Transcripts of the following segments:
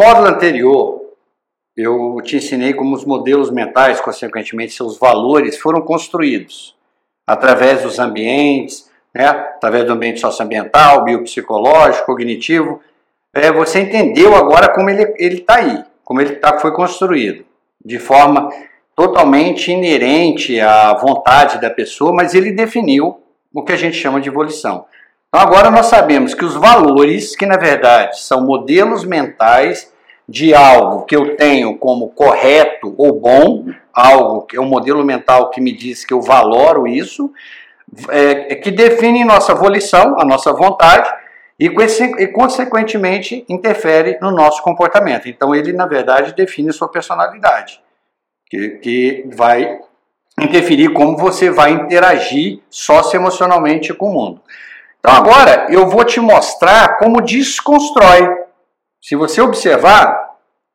módulo anterior, eu te ensinei como os modelos mentais, consequentemente seus valores, foram construídos através dos ambientes, né? através do ambiente socioambiental, biopsicológico, cognitivo. É, você entendeu agora como ele está aí, como ele tá, foi construído, de forma totalmente inerente à vontade da pessoa, mas ele definiu o que a gente chama de evolução. Então agora nós sabemos que os valores, que na verdade são modelos mentais de algo que eu tenho como correto ou bom, algo que é um modelo mental que me diz que eu valoro isso, é, é que define nossa volição, a nossa vontade, e, e, consequentemente interfere no nosso comportamento. Então ele, na verdade, define sua personalidade, que, que vai interferir como você vai interagir socioemocionalmente com o mundo. Então agora eu vou te mostrar como desconstrói se você observar,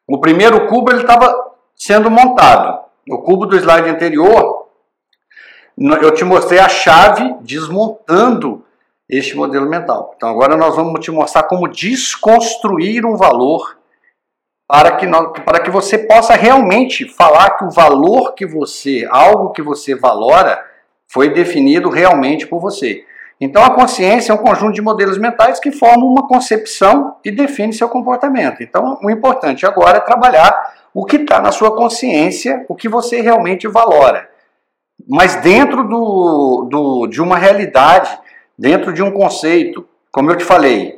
o primeiro cubo ele estava sendo montado. O cubo do slide anterior, eu te mostrei a chave desmontando este modelo mental. Então agora nós vamos te mostrar como desconstruir um valor para que, nós, para que você possa realmente falar que o valor que você, algo que você valora, foi definido realmente por você. Então a consciência é um conjunto de modelos mentais que formam uma concepção e define seu comportamento. Então o importante agora é trabalhar o que está na sua consciência, o que você realmente valora. Mas dentro do, do, de uma realidade, dentro de um conceito, como eu te falei,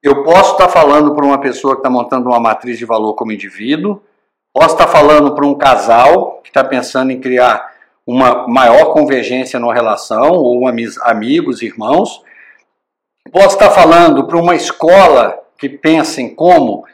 eu posso estar tá falando para uma pessoa que está montando uma matriz de valor como indivíduo, posso estar tá falando para um casal que está pensando em criar uma maior convergência na relação, ou amigos, irmãos. Posso estar falando para uma escola que pensa em como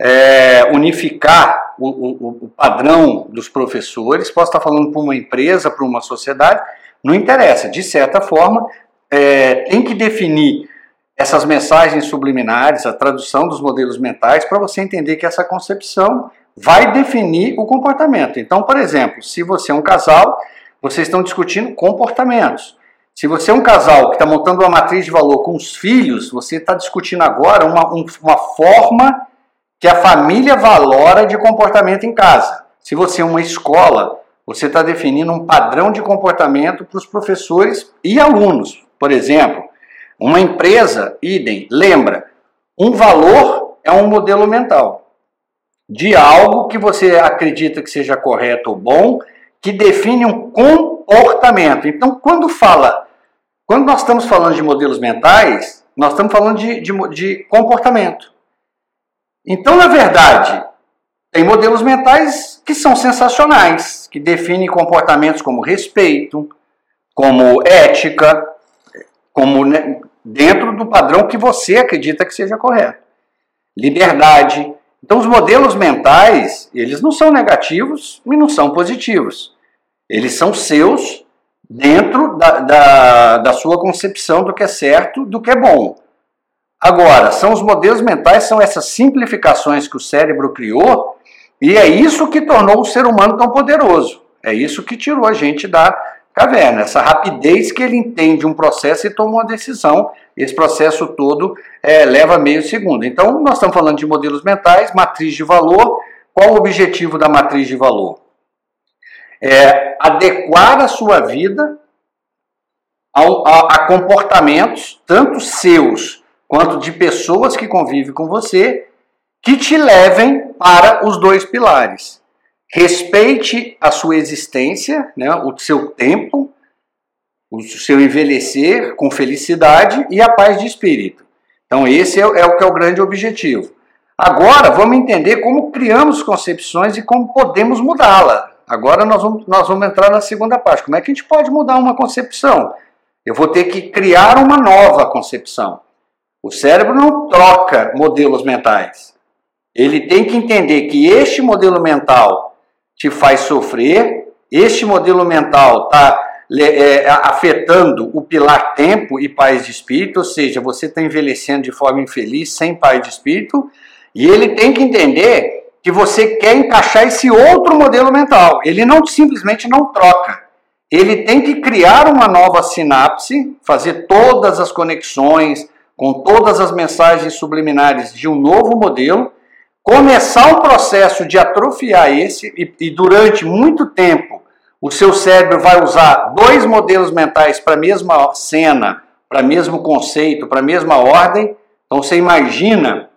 é, unificar o, o, o, padrão dos professores, posso estar falando para uma empresa, para uma sociedade, não interessa. De certa forma, é, tem que definir essas mensagens subliminares, a tradução dos modelos mentais, para você entender que essa concepção vai definir o comportamento. Então, por exemplo, se você é um casal vocês estão discutindo comportamentos. Se você é um casal que está montando uma matriz de valor com os filhos, você está discutindo agora uma, um, uma forma que a família valora de comportamento em casa. Se você é uma escola, você está definindo um padrão de comportamento para os professores e alunos. Por exemplo, uma empresa, idem, lembra, um valor é um modelo mental de algo que você acredita que seja correto ou bom que define um comportamento. Então, quando fala, quando nós estamos falando de modelos mentais, nós estamos falando de, de, de comportamento. Então, na verdade, tem modelos mentais que são sensacionais, que definem comportamentos como respeito, como ética, como né, dentro do padrão que você acredita que seja correto. Liberdade, então, os modelos mentais, eles não são negativos e não são positivos. Eles são seus dentro da, da, da sua concepção do que é certo, do que é bom. Agora, são os modelos mentais, são essas simplificações que o cérebro criou, e é isso que tornou o ser humano tão poderoso. É isso que tirou a gente da caverna, essa rapidez que ele entende um processo e toma uma decisão. Esse processo todo é, leva meio segundo. Então, nós estamos falando de modelos mentais, matriz de valor. Qual o objetivo da matriz de valor? É adequar a sua vida ao, a, a comportamentos, tanto seus quanto de pessoas que convivem com você, que te levem para os dois pilares respeite a sua existência, né, o seu tempo, o seu envelhecer com felicidade e a paz de espírito. Então, esse é, é o que é o grande objetivo. Agora, vamos entender como criamos concepções e como podemos mudá-la. Agora, nós vamos, nós vamos entrar na segunda parte. Como é que a gente pode mudar uma concepção? Eu vou ter que criar uma nova concepção. O cérebro não troca modelos mentais. Ele tem que entender que este modelo mental te faz sofrer. Este modelo mental está é, afetando o pilar tempo e paz de espírito, ou seja, você está envelhecendo de forma infeliz, sem paz de espírito, e ele tem que entender que você quer encaixar esse outro modelo mental. Ele não simplesmente não troca. Ele tem que criar uma nova sinapse, fazer todas as conexões com todas as mensagens subliminares de um novo modelo começar um processo de atrofiar esse e, e durante muito tempo o seu cérebro vai usar dois modelos mentais para a mesma cena, para o mesmo conceito, para a mesma ordem. Então você imagina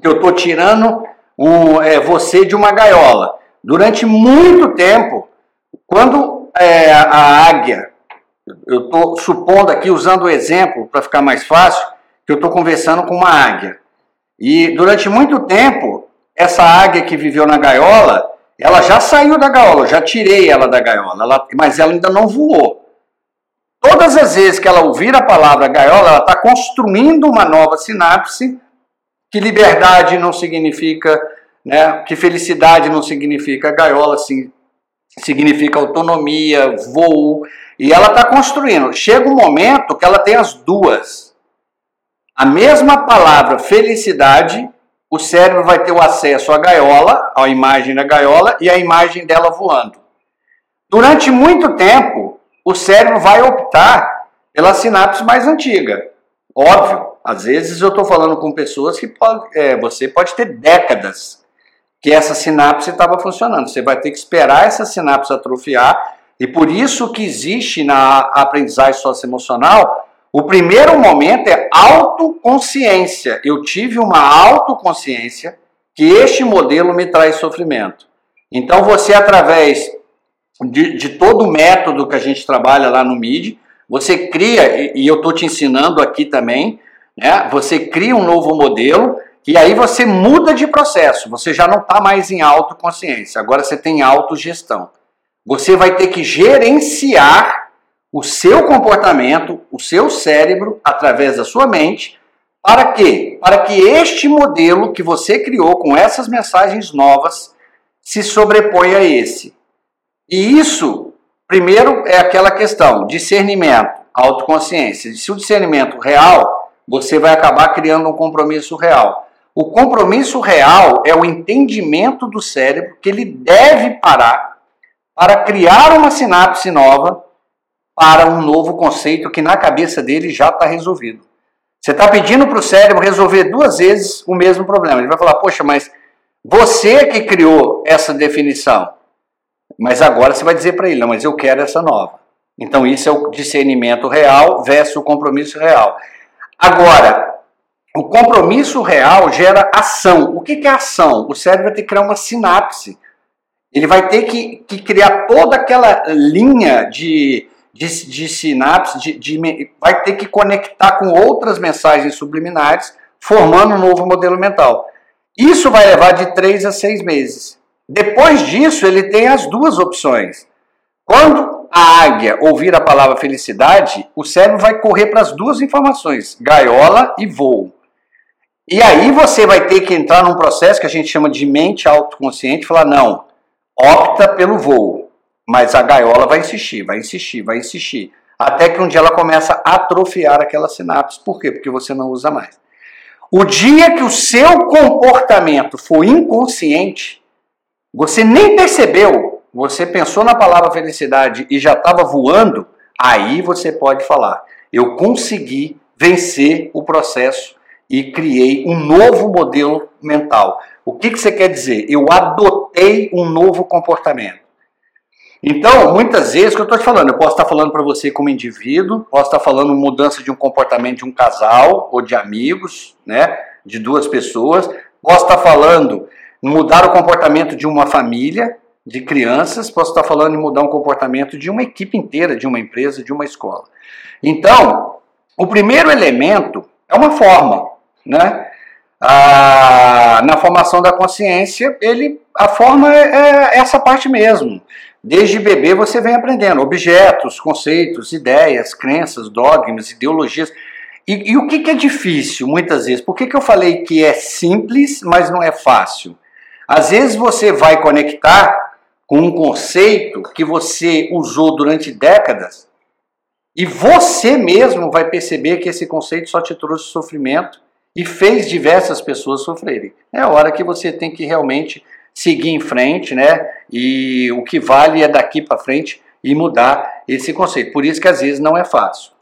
que eu estou tirando um, é, você de uma gaiola. Durante muito tempo, quando é, a águia, eu estou supondo aqui, usando o exemplo para ficar mais fácil, que eu estou conversando com uma águia. E durante muito tempo, essa águia que viveu na gaiola, ela já saiu da gaiola, eu já tirei ela da gaiola, ela, mas ela ainda não voou. Todas as vezes que ela ouvir a palavra gaiola, ela está construindo uma nova sinapse, que liberdade não significa, né, que felicidade não significa gaiola, sim, significa autonomia, voo, e ela está construindo. Chega um momento que ela tem as duas. A mesma palavra felicidade o cérebro vai ter o acesso à gaiola, à imagem da gaiola e à imagem dela voando. Durante muito tempo, o cérebro vai optar pela sinapse mais antiga. Óbvio, às vezes eu estou falando com pessoas que pode, é, você pode ter décadas que essa sinapse estava funcionando. Você vai ter que esperar essa sinapse atrofiar e por isso que existe na aprendizagem socioemocional o primeiro momento é autoconsciência. Eu tive uma autoconsciência que este modelo me traz sofrimento. Então você, através de, de todo o método que a gente trabalha lá no MID, você cria, e eu estou te ensinando aqui também, né? Você cria um novo modelo e aí você muda de processo. Você já não está mais em autoconsciência, agora você tem autogestão. Você vai ter que gerenciar o seu comportamento, o seu cérebro, através da sua mente, para quê? Para que este modelo que você criou com essas mensagens novas se sobreponha a esse. E isso, primeiro, é aquela questão: discernimento, autoconsciência. Se o discernimento real, você vai acabar criando um compromisso real. O compromisso real é o entendimento do cérebro que ele deve parar para criar uma sinapse nova para um novo conceito que na cabeça dele já está resolvido. Você está pedindo para o cérebro resolver duas vezes o mesmo problema. Ele vai falar, poxa, mas você que criou essa definição. Mas agora você vai dizer para ele, não, mas eu quero essa nova. Então isso é o discernimento real versus o compromisso real. Agora, o compromisso real gera ação. O que é ação? O cérebro vai ter que criar uma sinapse. Ele vai ter que, que criar toda aquela linha de, de, de sinapse, de, de, vai ter que conectar com outras mensagens subliminares, formando um novo modelo mental. Isso vai levar de três a seis meses. Depois disso, ele tem as duas opções. Quando a águia ouvir a palavra felicidade, o cérebro vai correr para as duas informações, gaiola e voo. E aí você vai ter que entrar num processo que a gente chama de mente autoconsciente falar: não, opta pelo voo. Mas a gaiola vai insistir, vai insistir, vai insistir. Até que um dia ela começa a atrofiar aquela sinapse. Por quê? Porque você não usa mais. O dia que o seu comportamento for inconsciente, você nem percebeu, você pensou na palavra felicidade e já estava voando, aí você pode falar: eu consegui vencer o processo e criei um novo modelo mental. O que, que você quer dizer? Eu adotei um novo comportamento. Então, muitas vezes, que eu estou te falando, eu posso estar falando para você como indivíduo, posso estar falando mudança de um comportamento de um casal ou de amigos, né, de duas pessoas, posso estar falando mudar o comportamento de uma família, de crianças, posso estar falando em mudar um comportamento de uma equipe inteira, de uma empresa, de uma escola. Então, o primeiro elemento é uma forma, né? Ah, na formação da consciência, ele, a forma é, é essa parte mesmo. Desde bebê você vem aprendendo objetos, conceitos, ideias, crenças, dogmas, ideologias. E, e o que, que, é difícil muitas vezes? Por que, que eu falei que é simples, mas não é fácil? Às vezes você vai conectar com um conceito que você usou durante décadas e você mesmo vai perceber que esse conceito só te trouxe sofrimento e fez diversas pessoas sofrerem. É hora que você tem que realmente seguir em frente, né? E o que vale é daqui para frente e mudar esse conceito. Por isso que às vezes não é fácil.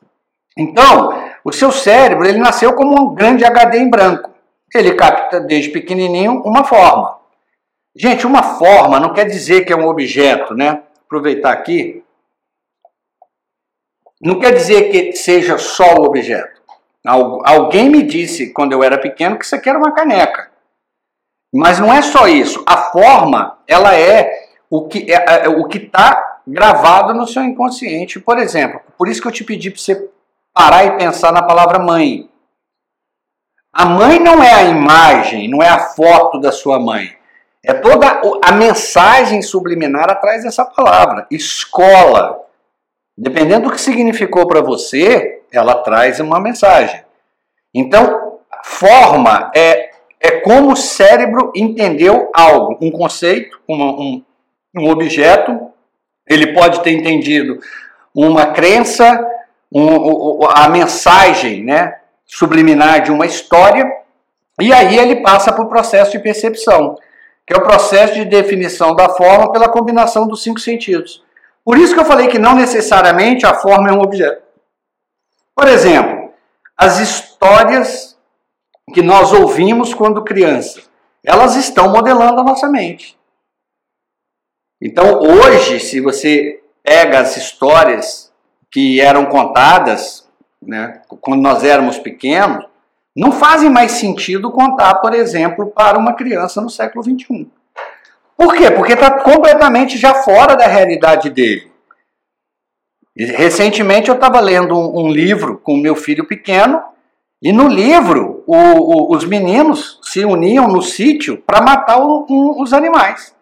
Então, o seu cérebro ele nasceu como um grande HD em branco. ele capta desde pequenininho uma forma. Gente, uma forma não quer dizer que é um objeto, né? Aproveitar aqui. Não quer dizer que seja só o objeto. Alguém me disse quando eu era pequeno que isso aqui era uma caneca. Mas não é só isso. A forma, ela é o que é, é o que está gravado no seu inconsciente. Por exemplo, por isso que eu te pedi para você parar e pensar na palavra mãe. A mãe não é a imagem, não é a foto da sua mãe. É toda a mensagem subliminar atrás dessa palavra. Escola. Dependendo do que significou para você, ela traz uma mensagem. Então, forma é, é como o cérebro entendeu algo, um conceito, uma, um, um objeto. Ele pode ter entendido uma crença, um, a mensagem né, subliminar de uma história, e aí ele passa para o processo de percepção, que é o processo de definição da forma pela combinação dos cinco sentidos. Por isso que eu falei que não necessariamente a forma é um objeto. Por exemplo, as histórias que nós ouvimos quando criança, elas estão modelando a nossa mente. Então, hoje, se você pega as histórias que eram contadas, né, quando nós éramos pequenos, não fazem mais sentido contar, por exemplo, para uma criança no século XXI. Por quê? Porque está completamente já fora da realidade dele. Recentemente eu estava lendo um, um, livro com meu filho pequeno, e no livro o, o, os meninos se uniam no sítio para matar um, os animais.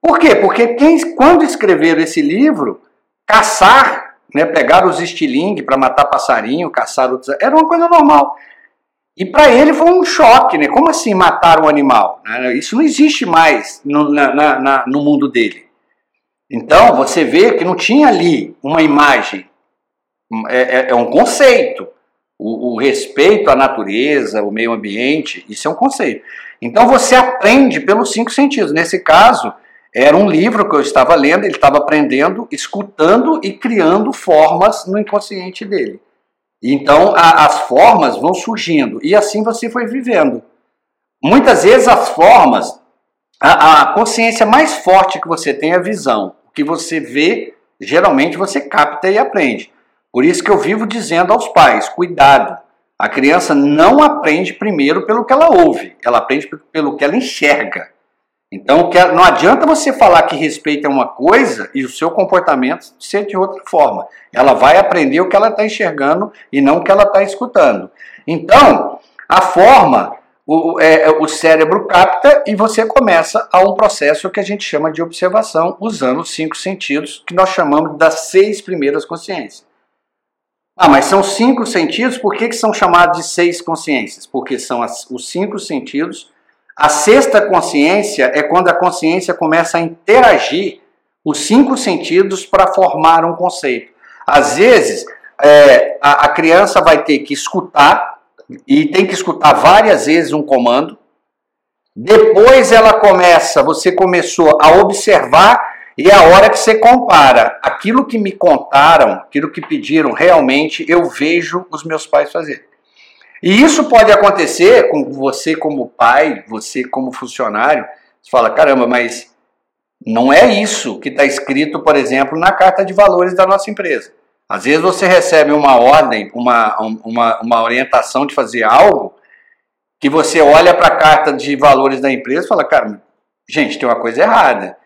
Por quê? Porque quem, quando escreveram esse livro, caçar, né, pegar os estilingue para matar passarinho, caçar outros, era uma coisa normal. E para ele foi um choque, né? Como assim matar um animal? Né, isso não existe mais no, na, na, no mundo dele. Então você vê que não tinha ali uma imagem, é, é, é um conceito. O, o, respeito à natureza, o meio ambiente, isso é um conceito. Então você aprende pelos cinco sentidos. Nesse caso, era um livro que eu estava lendo, ele estava aprendendo, escutando e criando formas no inconsciente dele. Então a, as formas vão surgindo e assim você foi vivendo. Muitas vezes as formas, a, a consciência mais forte que você tem é a visão. O que você vê, geralmente você capta e aprende. Por isso que eu vivo dizendo aos pais: cuidado. A criança não aprende primeiro pelo que ela ouve, ela aprende pelo que ela enxerga. Então, não adianta você falar que respeito é uma coisa e o seu comportamento ser de outra forma. Ela vai aprender o que ela está enxergando e não o que ela está escutando. Então, a forma, o, é, o cérebro capta e você começa a um processo que a gente chama de observação, usando os cinco sentidos, que nós chamamos das seis primeiras consciências. Ah, mas são cinco sentidos, por que, que são chamados de seis consciências? Porque são as, os cinco sentidos a sexta consciência é quando a consciência começa a interagir os cinco sentidos para formar um conceito. Às vezes, é, a, a criança vai ter que escutar, e tem que escutar várias vezes um comando. Depois ela começa, você começou a observar, e é a hora que você compara aquilo que me contaram, aquilo que pediram, realmente eu vejo os meus pais fazer. E isso pode acontecer com você como pai, você como funcionário. Você fala, caramba, mas não é isso que está escrito, por exemplo, na carta de valores da nossa empresa. Às vezes você recebe uma ordem, uma, uma, uma orientação de fazer algo, que você olha para a carta de valores da empresa e fala, cara, gente, tem uma coisa errada.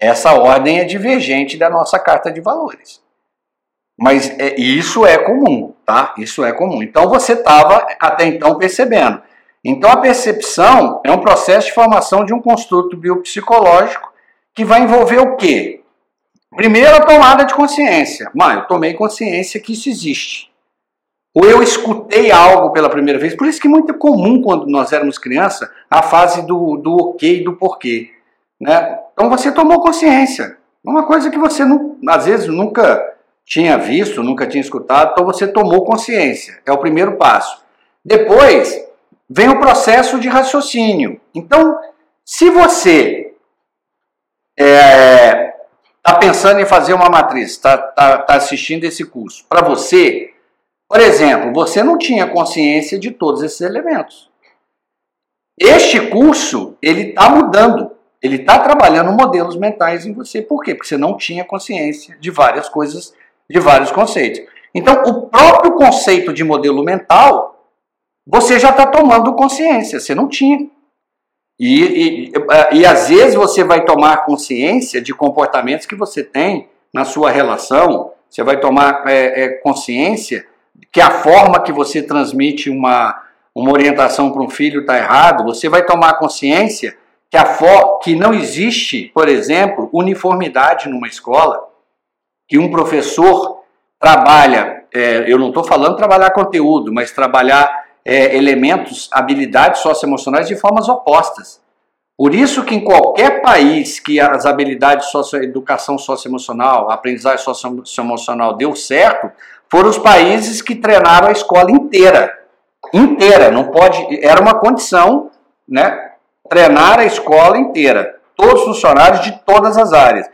Essa ordem é divergente da nossa carta de valores. Mas é, isso é comum, tá? Isso é comum. Então você estava até então percebendo. Então a percepção é um processo de formação de um construto biopsicológico que vai envolver o quê? Primeiro a tomada de consciência. Mãe, eu tomei consciência que isso existe. Ou eu escutei algo pela primeira vez. Por isso que é muito comum quando nós éramos criança a fase do, do ok e do porquê. Né? Então você tomou consciência. Uma coisa que você não, às vezes nunca tinha visto, nunca tinha escutado, então você tomou consciência. É o primeiro passo. Depois vem o processo de raciocínio. Então, se você está é, tá pensando em fazer uma matriz, está tá, tá assistindo esse curso, para você, por exemplo, você não tinha consciência de todos esses elementos. Este curso, ele está mudando. Ele está trabalhando modelos mentais em você. Por quê? Porque você não tinha consciência de várias coisas, de vários conceitos. Então, o próprio conceito de modelo mental, você já está tomando consciência. Você não tinha. E, e, e, às vezes você vai tomar consciência de comportamentos que você tem na sua relação, você vai tomar é, é, consciência que a forma que você transmite uma, uma orientação para um filho está errado, você vai tomar consciência que, a que não existe, por exemplo, uniformidade numa escola, que um professor trabalha, é, eu não estou falando trabalhar conteúdo, mas trabalhar é, elementos, habilidades socioemocionais de formas opostas. Por isso que em qualquer país que as habilidades socio educação socioemocional, aprendizagem socioemocional deu certo, foram os países que treinaram a escola inteira. Inteira, não pode, era uma condição, né? Treinar a escola inteira, todos os funcionários de todas as áreas.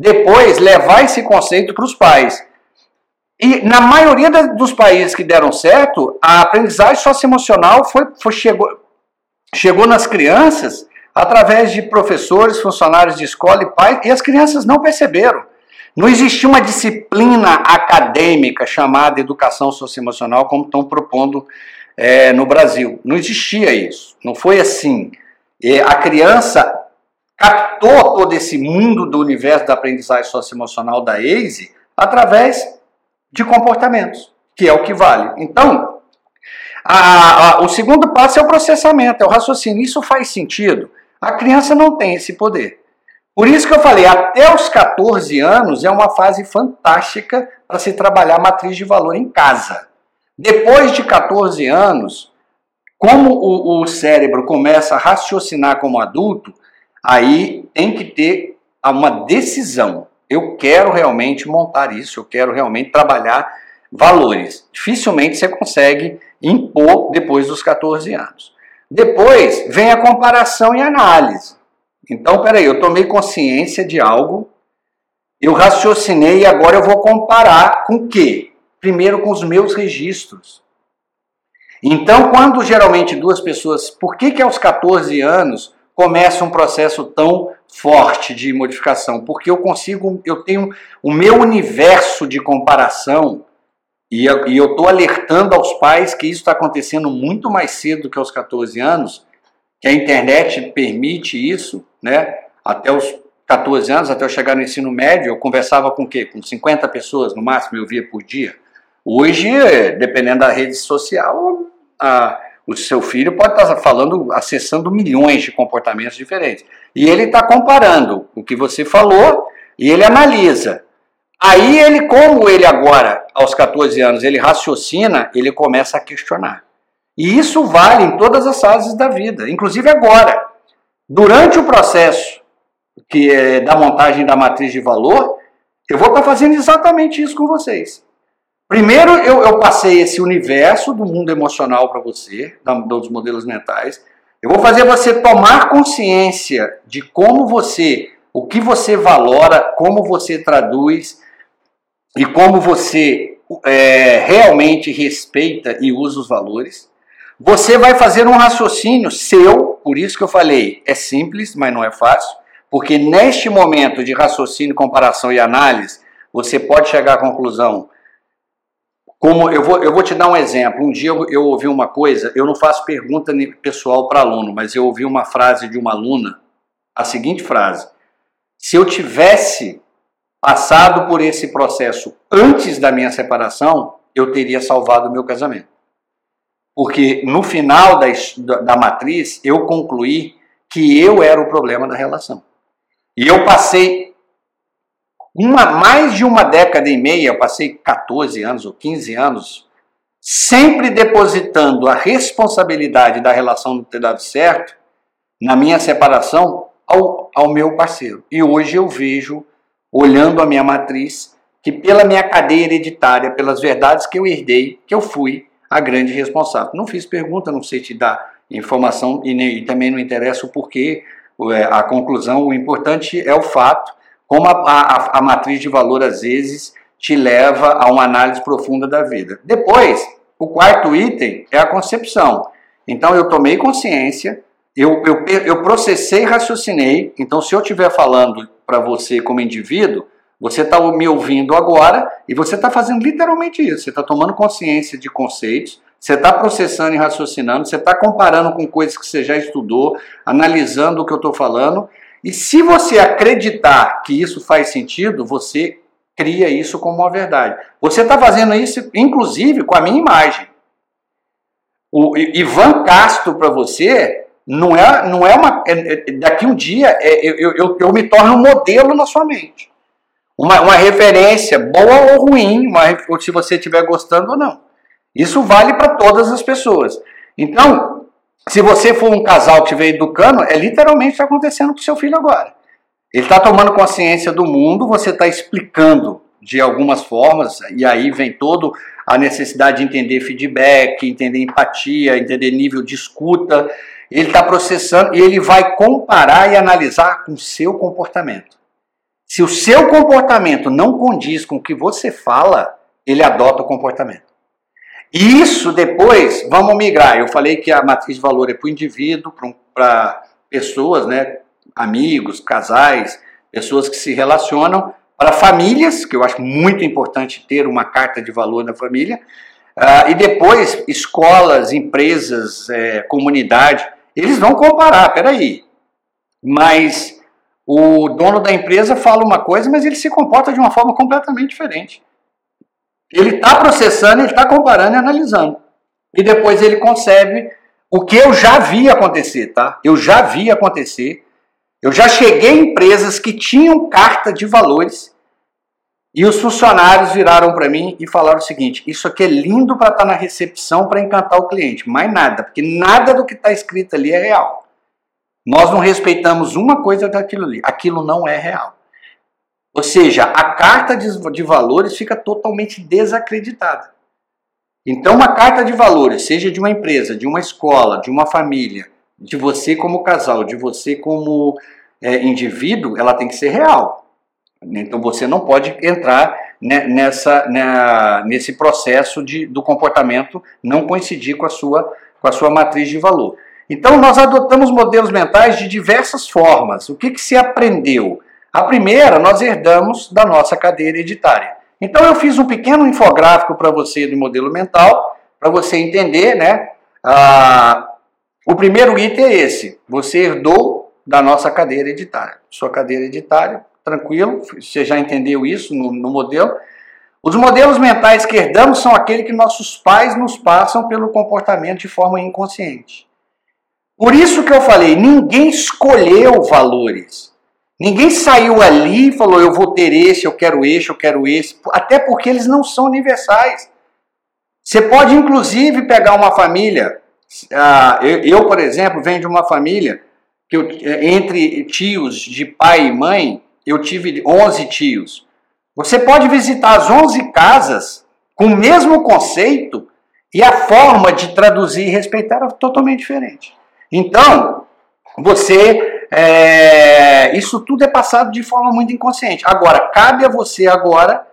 Depois levar esse conceito para os pais. E na maioria dos países que deram certo, a aprendizagem socioemocional foi, foi chegou, chegou nas crianças através de professores, funcionários de escola e pais, e as crianças não perceberam. Não existia uma disciplina acadêmica chamada educação socioemocional como estão propondo é, no Brasil. Não existia isso. Não foi assim. E a criança captou todo esse mundo do universo da aprendizagem socioemocional da EISE através de comportamentos, que é o que vale. Então, a, a, o segundo passo é o processamento, é o raciocínio. Isso faz sentido. A criança não tem esse poder. Por isso que eu falei, até os 14 anos é uma fase fantástica para se trabalhar matriz de valor em casa. Depois de 14 anos, como o, o cérebro começa a raciocinar como adulto, aí tem que ter uma decisão. Eu quero realmente montar isso, eu quero realmente trabalhar valores. Dificilmente você consegue impor depois dos 14 anos. Depois vem a comparação e análise. Então, peraí, eu tomei consciência de algo, eu raciocinei e agora eu vou comparar com o quê? Primeiro com os meus registros. Então, quando geralmente duas pessoas, por que que aos 14 anos começa um processo tão forte de modificação? Porque eu consigo, eu tenho o meu universo de comparação e eu estou alertando aos pais que isso está acontecendo muito mais cedo do que aos 14 anos, que a internet permite isso, né? Até os 14 anos, até eu chegar no ensino médio, eu conversava com o quê? Com 50 pessoas no máximo eu via por dia. Hoje, dependendo da rede social, a, o seu filho pode estar falando, acessando milhões de comportamentos diferentes. E ele está comparando o que você falou e ele analisa. Aí ele, como ele agora, aos 14 anos, ele raciocina, ele começa a questionar. E isso vale em todas as fases da vida, inclusive agora. Durante o processo que é da montagem da matriz de valor, eu vou estar fazendo exatamente isso com vocês. Primeiro, eu, eu passei esse universo do mundo emocional para você, dos modelos mentais. Eu vou fazer você tomar consciência de como você, o que você valora, como você traduz, e como você é, realmente respeita e usa os valores, você vai fazer um raciocínio seu, por isso que eu falei, é simples, mas não é fácil, porque neste momento de raciocínio, comparação e análise, você pode chegar à conclusão. Como eu vou, eu vou te dar um exemplo. Um dia eu, eu ouvi uma coisa, eu não faço pergunta pessoal para aluno, mas eu ouvi uma frase de uma aluna, a seguinte frase: Se eu tivesse passado por esse processo antes da minha separação, eu teria salvado o meu casamento. Porque no final da, da matriz, eu concluí que eu era o problema da relação. E eu passei uma, mais de uma década e meia, eu passei 14 anos ou 15 anos, sempre depositando a responsabilidade da relação não ter dado certo, na minha separação, ao, ao meu parceiro. E hoje eu vejo olhando a minha matriz, que pela minha cadeia hereditária, pelas verdades que eu herdei, que eu fui a grande responsável. Não fiz pergunta, não sei te dar informação e, nem, e também não interessa o porquê, é, a conclusão, o importante é o fato, como a, a, a matriz de valor às vezes te leva a uma análise profunda da vida. Depois, o quarto item é a concepção. Então eu tomei consciência, Eu, eu, eu processei raciocinei, então se eu estiver falando para você como indivíduo, você está me ouvindo agora e você está fazendo literalmente isso. Você está tomando consciência de conceitos, você está processando e raciocinando, você está comparando com coisas que você já estudou, analisando o que eu estou falando. E se você acreditar que isso faz sentido, você cria isso como uma verdade. Você está fazendo isso, inclusive, com a minha imagem. O Ivan Castro para você não é, não é uma. É, é, daqui um dia é, eu, eu, eu me torno um modelo na sua mente. Uma, uma referência, boa ou ruim, uma, se você estiver gostando ou não. Isso vale para todas as pessoas. Então, se você for um casal que estiver educando, é literalmente está acontecendo com seu filho agora. Ele está tomando consciência do mundo, você está explicando de algumas formas, e aí vem todo a necessidade de entender feedback, entender empatia, entender nível de escuta. Ele está processando e ele vai comparar e analisar com o seu comportamento. Se o seu comportamento não condiz com o que você fala, ele adota o comportamento. E isso depois, vamos migrar. Eu falei que a matriz de valor é para o indivíduo, para pessoas, né, amigos, casais, pessoas que se relacionam, para famílias, que eu acho muito importante ter uma carta de valor na família, uh, e depois escolas, empresas, é, comunidade, eles vão comparar, peraí, mas o dono da empresa fala uma coisa, mas ele se comporta de uma forma completamente diferente. Ele está processando, ele está comparando e analisando. E depois ele concebe o que eu já vi acontecer, tá? Eu já vi acontecer eu já cheguei em empresas que tinham carta de valores e os funcionários viraram para mim e falaram o seguinte: Isso aqui é lindo para estar tá na recepção para encantar o cliente, mais nada, porque nada do que está escrito ali é real. Nós não respeitamos uma coisa daquilo ali, aquilo não é real. Ou seja, a carta de, valores fica totalmente desacreditada. Então, uma carta de valores, seja de uma empresa, de uma escola, de uma família, de você como casal, de você como é, indivíduo, ela tem que ser real. Então você não pode entrar nessa, nesse processo de, do comportamento não coincidir com a, sua, com a sua matriz de valor. Então nós adotamos modelos mentais de diversas formas. O que, que se aprendeu? A primeira nós herdamos da nossa cadeia hereditária. Então eu fiz um pequeno infográfico para você do modelo mental, para você entender, né? Ah, o primeiro item é esse: você herdou da nossa cadeira hereditária. Sua cadeira hereditária, tranquilo, você já entendeu isso no, no modelo. Os modelos mentais que herdamos são aqueles que nossos pais nos passam pelo comportamento de forma inconsciente. Por isso que eu falei, ninguém escolheu valores. Ninguém saiu ali e falou, eu vou ter esse, eu quero esse, eu quero esse. Até porque eles não são universais. Você pode, inclusive, pegar uma família ah, eu, por exemplo, venho de uma família que eu, entre tios de pai e mãe, eu tive 11 tios. Você pode visitar as 11 casas com o mesmo conceito e a forma de traduzir e respeitar era totalmente diferente. Então, você. É, isso tudo é passado de forma muito inconsciente. Agora, cabe a você agora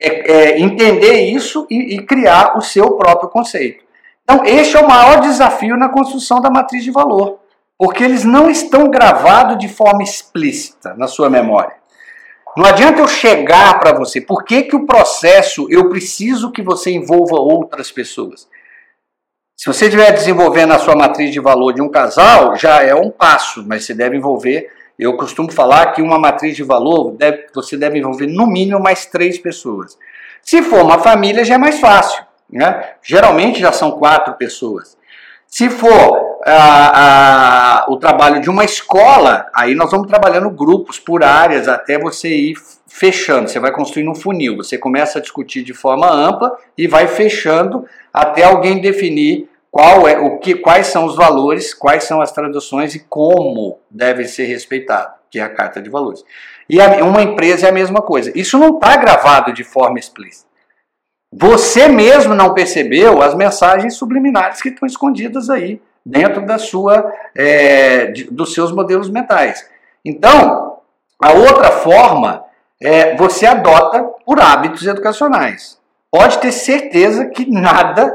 é, é, entender isso e, e criar o seu próprio conceito. Então, este é o maior desafio na construção da matriz de valor, porque eles não estão gravados de forma explícita na sua memória. Não adianta eu chegar para você. Por que, que o processo eu preciso que você envolva outras pessoas? Se você estiver desenvolvendo a sua matriz de valor de um casal, já é um passo, mas você deve envolver. Eu costumo falar que uma matriz de valor deve, você deve envolver no mínimo mais três pessoas. Se for uma família, já é mais fácil. Né? Geralmente já são quatro pessoas. Se for ah, ah, o trabalho de uma escola, aí nós vamos trabalhando grupos por áreas até você ir fechando. Você vai construindo um funil. Você começa a discutir de forma ampla e vai fechando até alguém definir qual é o que, quais são os valores, quais são as traduções e como deve ser respeitado, que é a carta de valores. E a, uma empresa é a mesma coisa. Isso não está gravado de forma explícita. Você mesmo não percebeu as mensagens subliminares que estão escondidas aí dentro da sua, é, de, dos seus modelos mentais. Então, a outra forma é você adota por hábitos educacionais. Pode ter certeza que nada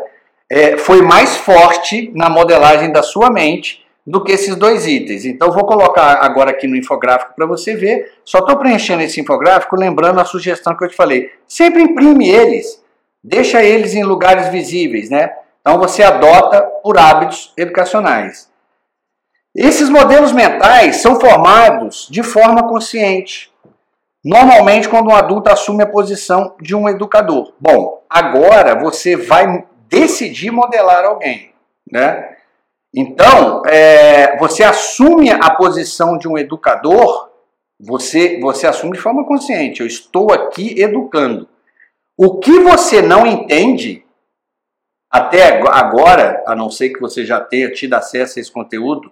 é, foi mais forte na modelagem da sua mente do que esses dois itens. Então, vou colocar agora aqui no infográfico para você ver. Só estou preenchendo esse infográfico, lembrando a sugestão que eu te falei. Sempre imprime eles, deixa eles em lugares visíveis, né? Então, você adota por hábitos educacionais. Esses modelos mentais são formados de forma consciente. Normalmente, quando um adulto assume a posição de um educador. Bom, agora você vai decidir modelar alguém, né? Então, é, você assume a posição de um educador, você, você assume de forma consciente. Eu estou aqui educando. O que você não entende, até agora, a não ser que você já tenha tido acesso a esse conteúdo,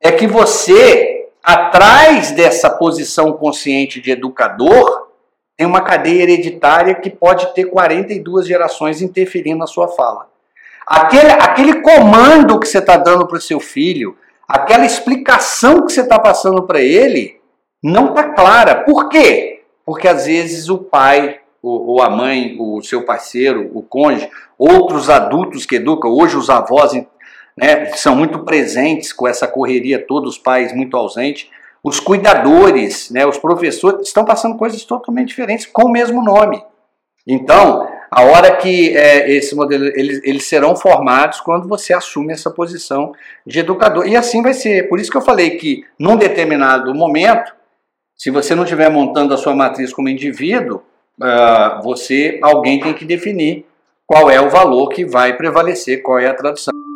é que você, atrás dessa posição consciente de educador, tem uma cadeia hereditária que pode ter 42 gerações interferindo na sua fala. Aquele, aquele comando que você está dando para o seu filho, aquela explicação que você está passando para ele, não está clara. Por quê? Porque às vezes o pai, ou, ou, a mãe, o seu parceiro, o cônjuge, outros adultos que educam, hoje os avós né, são muito presentes com essa correria, todos os pais muito ausentes. Os cuidadores, né, os professores estão passando coisas totalmente diferentes com o mesmo nome. Então, a hora que é, esse modelo, eles, eles serão formados quando você assume essa posição de educador. E assim vai ser. Por isso que eu falei que, num determinado momento, se você não estiver montando a sua matriz como indivíduo, você, alguém tem que definir qual é o valor que vai prevalecer, qual é a tradução.